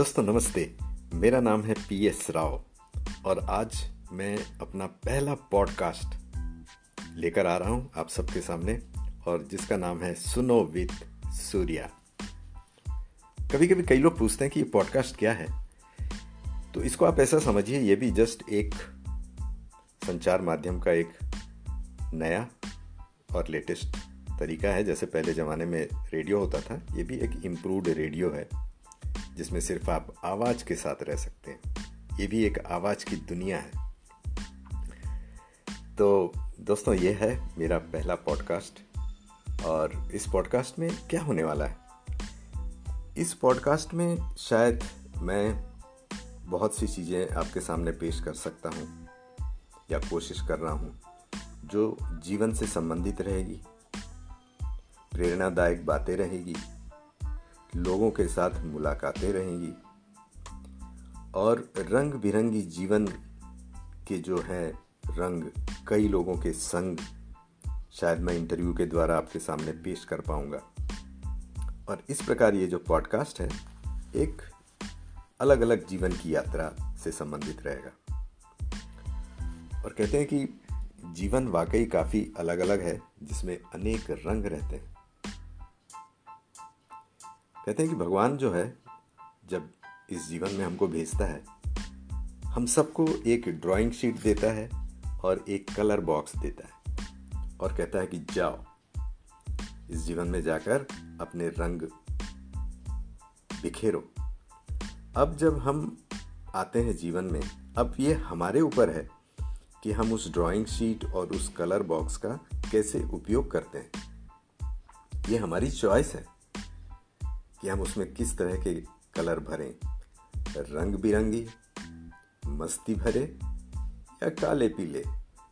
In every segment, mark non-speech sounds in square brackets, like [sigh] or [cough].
दोस्तों, नमस्ते। मेरा नाम है पी एस राव और आज मैं अपना पहला पॉडकास्ट लेकर आ रहा हूँ आप सबके सामने और जिसका नाम है सुनो विद सूर्या। कभी कभी कई लोग पूछते हैं कि ये पॉडकास्ट क्या है? तो इसको आप ऐसा समझिए, ये भी जस्ट एक संचार माध्यम का एक नया और लेटेस्ट तरीका है। जैसे पहले ज़माने में रेडियो होता था, ये भी एक इम्प्रूवड रेडियो है। जिसमें सिर्फ़ आप आवाज़ के साथ रह सकते हैं। ये भी एक आवाज़ की दुनिया है। तो दोस्तों, ये है मेरा पहला पॉडकास्ट। और इस पॉडकास्ट में क्या होने वाला है? इस पॉडकास्ट में शायद मैं बहुत सी चीज़ें आपके सामने पेश कर सकता हूँ या कोशिश कर रहा हूँ, जो जीवन से संबंधित रहेगी, प्रेरणादायक बातें रहेगी लोगों के साथ मुलाकातें रहेंगी। और रंग बिरंगी जीवन के जो हैं रंग, कई लोगों के संग शायद मैं इंटरव्यू के द्वारा आपके सामने पेश कर पाऊँगा। और इस प्रकार ये जो पॉडकास्ट है, एक अलग अलग जीवन की यात्रा से संबंधित रहेगा। और कहते हैं कि जीवन वाकई काफ़ी अलग अलग है, जिसमें अनेक रंग रहते हैं। कहते हैं कि भगवान जो है, जब इस जीवन में हमको भेजता है, हम सबको एक ड्राइंग शीट देता है और एक कलर बॉक्स देता है और कहता है कि जाओ, इस जीवन में जाकर अपने रंग बिखेरो। अब जब हम आते हैं जीवन में, अब ये हमारे ऊपर है कि हम उस ड्राइंग शीट और उस कलर बॉक्स का कैसे उपयोग करते हैं। ये हमारी चॉइस है। कि हम उसमें किस तरह के कलर भरें? रंग बिरंगी मस्ती भरे या काले पीले?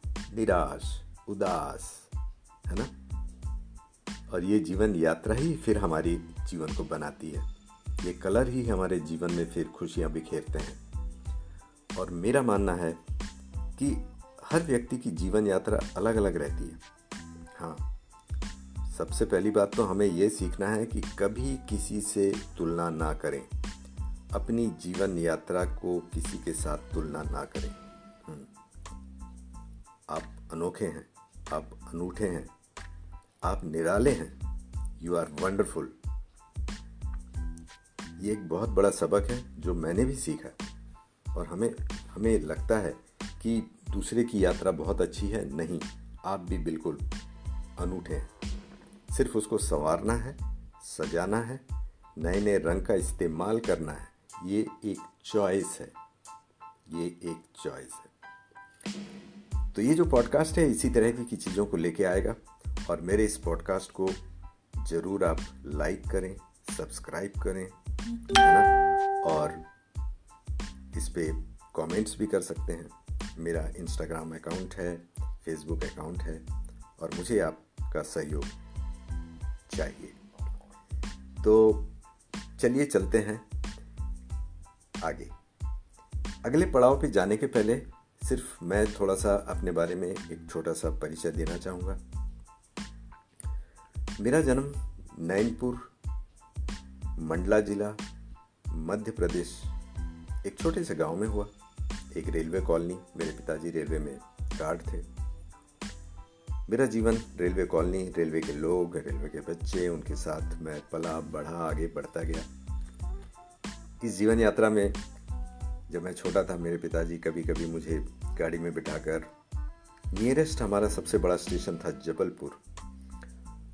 निराश, उदास, है ना? और ये जीवन यात्रा ही फिर हमारी जीवन को बनाती है। ये कलर ही हमारे जीवन में फिर खुशियाँ बिखेरते हैं। और मेरा मानना है कि हर व्यक्ति की जीवन यात्रा अलग अलग रहती है। हाँ सबसे पहली बात तो हमें यह सीखना है कि कभी किसी से तुलना ना करें। अपनी जीवन यात्रा को किसी के साथ तुलना ना करें। हम्म। आप अनोखे हैं, आप अनूठे हैं, आप निराले हैं यू आर वंडरफुल ये एक बहुत बड़ा सबक है जो मैंने भी सीखा और हमें हमें लगता है कि दूसरे की यात्रा बहुत अच्छी है, नहीं, आप भी बिल्कुल अनूठे हैं। सिर्फ़ उसको संवारना है, सजाना है नए नए रंग का इस्तेमाल करना है। ये एक चॉइस है। ये एक चॉइस है। तो ये जो पॉडकास्ट है, इसी तरह की चीज़ों को लेके आएगा। और मेरे इस पॉडकास्ट को ज़रूर आप लाइक करें सब्सक्राइब करें, है ना? और इस पर कमेंट्स भी कर सकते हैं। मेरा इंस्टाग्राम अकाउंट है फेसबुक अकाउंट है, और मुझे आपका सहयोग चाहिए। तो चलिए चलते हैं आगे। अगले पड़ाव पे जाने के पहले सिर्फ़ मैं थोड़ा सा अपने बारे में एक छोटा सा परिचय देना चाहूँगा। मेरा जन्म नैनपुर, मंडला जिला, मध्य प्रदेश, एक छोटे से गाँव में हुआ। एक रेलवे कॉलोनी, मेरे पिताजी रेलवे में गार्ड थे। मेरा जीवन, रेलवे कॉलोनी, रेलवे के लोग, रेलवे के बच्चे, उनके साथ मैं पला, बढ़ा, आगे बढ़ता गया। इस जीवन यात्रा में जब मैं छोटा था, मेरे पिताजी कभी कभी मुझे गाड़ी में बिठाकर नियरेस्ट हमारा सबसे बड़ा स्टेशन था जबलपुर।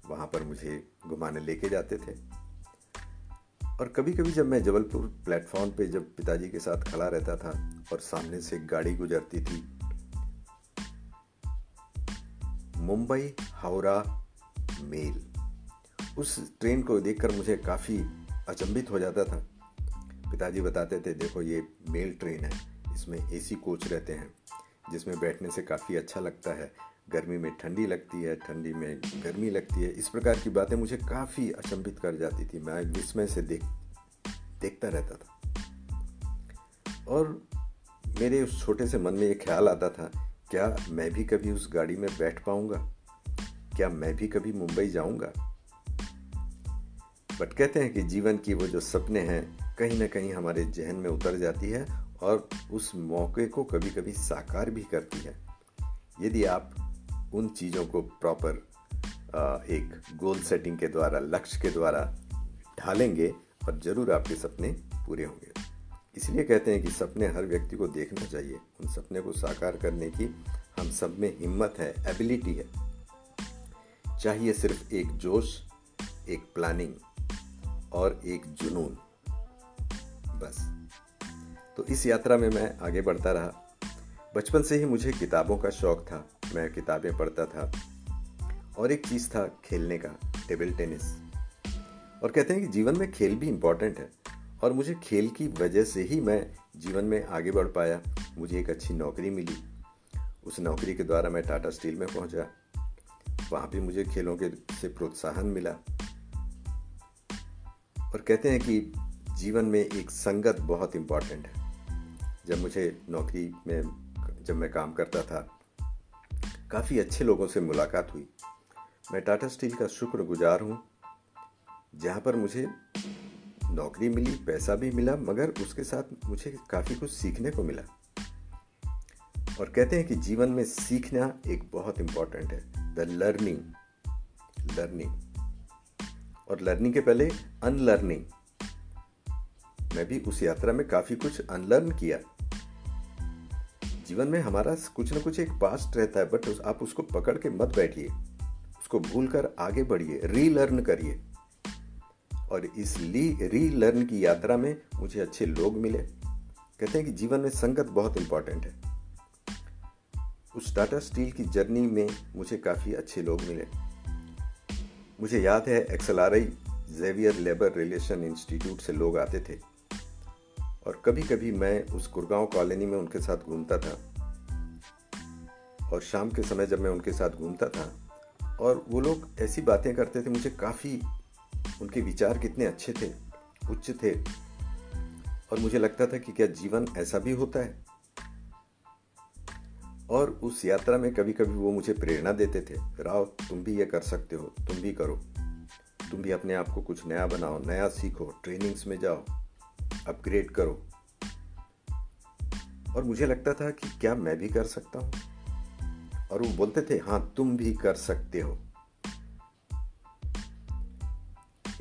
वहाँ पर मुझे घुमाने लेके जाते थे। और कभी कभी जब मैं जबलपुर प्लेटफॉर्म पे जब पिताजी के साथ खड़ा रहता था और सामने से गाड़ी गुजरती थी मुंबई हावड़ा मेल। उस ट्रेन को देखकर मुझे काफ़ी अचंभित हो जाता था। पिताजी बताते थे, देखो, ये मेल ट्रेन है। इसमें एसी कोच रहते हैं, जिसमें बैठने से काफ़ी अच्छा लगता है। गर्मी में ठंडी लगती है, ठंडी में गर्मी लगती है। इस प्रकार की बातें मुझे काफ़ी अचंभित कर जाती थी। मैं विस्मय से देख, देखता रहता था। और मेरे उस छोटे से मन में ये ख्याल आता था क्या मैं भी कभी उस गाड़ी में बैठ पाऊँगा? क्या मैं भी कभी मुंबई जाऊँगा? बट कहते हैं कि जीवन की वो जो सपने हैं, कहीं ना कहीं हमारे जहन में उतर जाती है और उस मौके को कभी कभी साकार भी करती है। यदि आप उन चीज़ों को प्रॉपर एक गोल सेटिंग के द्वारा, लक्ष्य के द्वारा ढालेंगे और ज़रूर आपके सपने पूरे होंगे। इसलिए कहते हैं कि सपने हर व्यक्ति को देखना चाहिए। उन सपने को साकार करने की हम सब में हिम्मत है एबिलिटी है। चाहिए सिर्फ़ एक जोश, एक प्लानिंग और एक जुनून। बस। तो इस यात्रा में मैं आगे बढ़ता रहा। बचपन से ही मुझे किताबों का शौक था। मैं किताबें पढ़ता था और एक चीज़ था खेलने का, टेबल टेनिस। और कहते हैं कि जीवन में खेल भी इंपॉर्टेंट है। और मुझे खेल की वजह से ही मैं जीवन में आगे बढ़ पाया। मुझे एक अच्छी नौकरी मिली। उस नौकरी के द्वारा मैं टाटा स्टील में पहुँचा। वहाँ भी मुझे खेलों के से प्रोत्साहन मिला। और कहते हैं कि जीवन में एक संगत बहुत इंपॉर्टेंट है। जब मुझे नौकरी में, जब मैं काम करता था, काफ़ी अच्छे लोगों से मुलाकात हुई। मैं टाटा स्टील का शुक्रगुजार हूँ, जहाँ पर मुझे नौकरी मिली, पैसा भी मिला, मगर उसके साथ मुझे काफ़ी कुछ सीखने को मिला। और कहते हैं कि जीवन में सीखना एक बहुत इंपॉर्टेंट है द लर्निंग लर्निंग और लर्निंग के पहले अनलर्निंग मैं भी उस यात्रा में काफ़ी कुछ अनलर्न किया। जीवन में हमारा कुछ ना कुछ एक पास्ट रहता है बट आप उसको पकड़ के मत बैठिए। उसको भूल कर आगे बढ़िए रीलर्न करिए। और इस ली रीलर्न की यात्रा में मुझे अच्छे लोग मिले। कहते हैं कि जीवन में संगत बहुत इंपॉर्टेंट है। उस टाटा स्टील की जर्नी में मुझे काफ़ी अच्छे लोग मिले। मुझे याद है X L R I Xavier labour relations institute से लोग आते थे। और कभी कभी मैं उस गुड़गांव कॉलोनी में उनके साथ घूमता था। और शाम के समय जब मैं उनके साथ घूमता था, और वो लोग ऐसी बातें करते थे, मुझे काफ़ी उनके विचार कितने अच्छे थे, उच्च थे, और मुझे लगता था कि क्या जीवन ऐसा भी होता है? और उस यात्रा में कभी कभी वो मुझे प्रेरणा देते थे, राव, तुम भी ये कर सकते हो, तुम भी करो। तुम भी अपने आप को कुछ नया बनाओ, नया सीखो ट्रेनिंग्स में जाओ अपग्रेड करो। और मुझे लगता था कि क्या मैं भी कर सकता हूँ? और वो बोलते थे हाँ तुम भी कर सकते हो।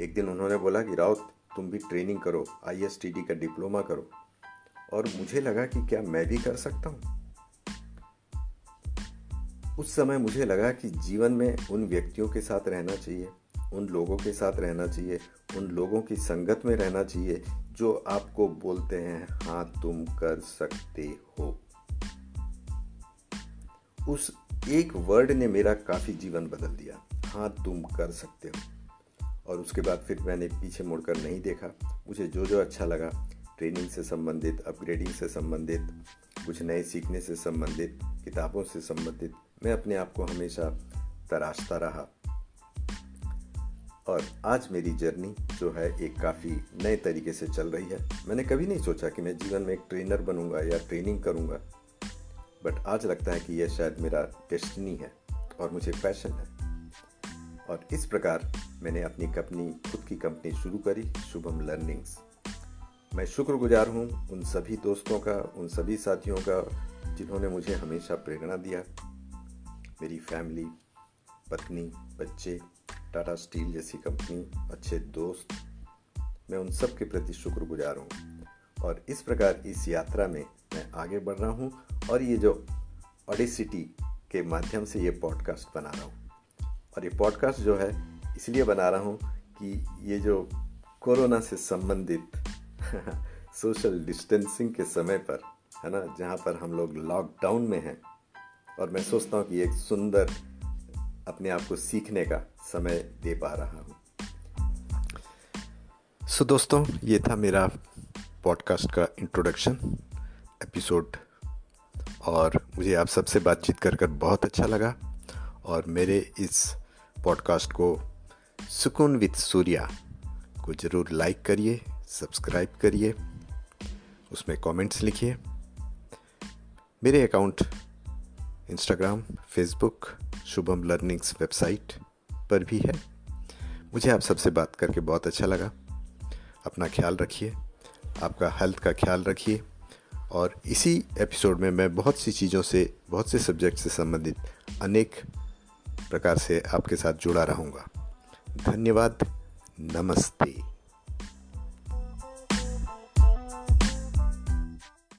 एक दिन उन्होंने बोला कि, राउत, तुम भी ट्रेनिंग करो आई का डिप्लोमा करो। और मुझे लगा कि, क्या मैं भी कर सकता हूँ? उस समय मुझे लगा कि जीवन में उन व्यक्तियों के साथ रहना चाहिए, उन लोगों के साथ रहना चाहिए, उन लोगों की संगत में रहना चाहिए, जो आपको बोलते हैं हाँ तुम कर सकते हो। उस एक वर्ड ने मेरा काफ़ी जीवन बदल दिया हाँ तुम कर सकते हो। और उसके बाद फिर मैंने पीछे मुड़कर नहीं देखा। मुझे जो जो अच्छा लगा, ट्रेनिंग से संबंधित, अपग्रेडिंग से संबंधित, कुछ नए सीखने से संबंधित, किताबों से संबंधित, मैं अपने आप को हमेशा तराशता रहा। और आज मेरी जर्नी जो है, एक काफ़ी नए तरीके से चल रही है। मैंने कभी नहीं सोचा कि मैं जीवन में एक ट्रेनर बनूँगा या ट्रेनिंग करूँगा, बट आज लगता है कि यह शायद मेरा डेस्टिनी है और मुझे पैशन है। और इस प्रकार मैंने अपनी कंपनी खुद की कंपनी शुरू करी, शुभम लर्निंग्स मैं शुक्रगुजार हूँ उन सभी दोस्तों का, उन सभी साथियों का, जिन्होंने मुझे हमेशा प्रेरणा दिया। मेरी फैमिली पत्नी, बच्चे टाटा स्टील जैसी कंपनी अच्छे दोस्त, मैं उन सब के प्रति शुक्रगुजार हूँ। और इस प्रकार इस यात्रा में मैं आगे बढ़ रहा हूँ और ये जो ऑडिसिटी के माध्यम से ये पॉडकास्ट बना रहा हूँ। और ये पॉडकास्ट जो है इसलिए बना रहा हूँ कि ये जो कोरोना से संबंधित [laughs] सोशल डिस्टेंसिंग के समय पर है ना जहाँ पर हम लोग लॉकडाउन में हैं और मैं सोचता हूँ कि एक सुंदर अपने आप को सीखने का समय दे पा रहा हूँ। सो so, दोस्तों ये था मेरा पॉडकास्ट का इंट्रोडक्शन एपिसोड और मुझे आप सबसे बातचीत कर कर बहुत अच्छा लगा और मेरे इस पॉडकास्ट को सुकून विद सूर्या को ज़रूर लाइक करिए सब्सक्राइब करिए, उसमें कमेंट्स लिखिए। मेरे account Instagram Facebook Shubham learnings website पर भी है। मुझे आप सबसे बात करके बहुत अच्छा लगा। अपना ख्याल रखिए, आपका हेल्थ का ख्याल रखिए और इसी एपिसोड में मैं बहुत सी चीज़ों से, बहुत से सब्जेक्ट से संबंधित अनेक प्रकार से आपके साथ जुड़ा रहूँगा। धन्यवाद नमस्ते।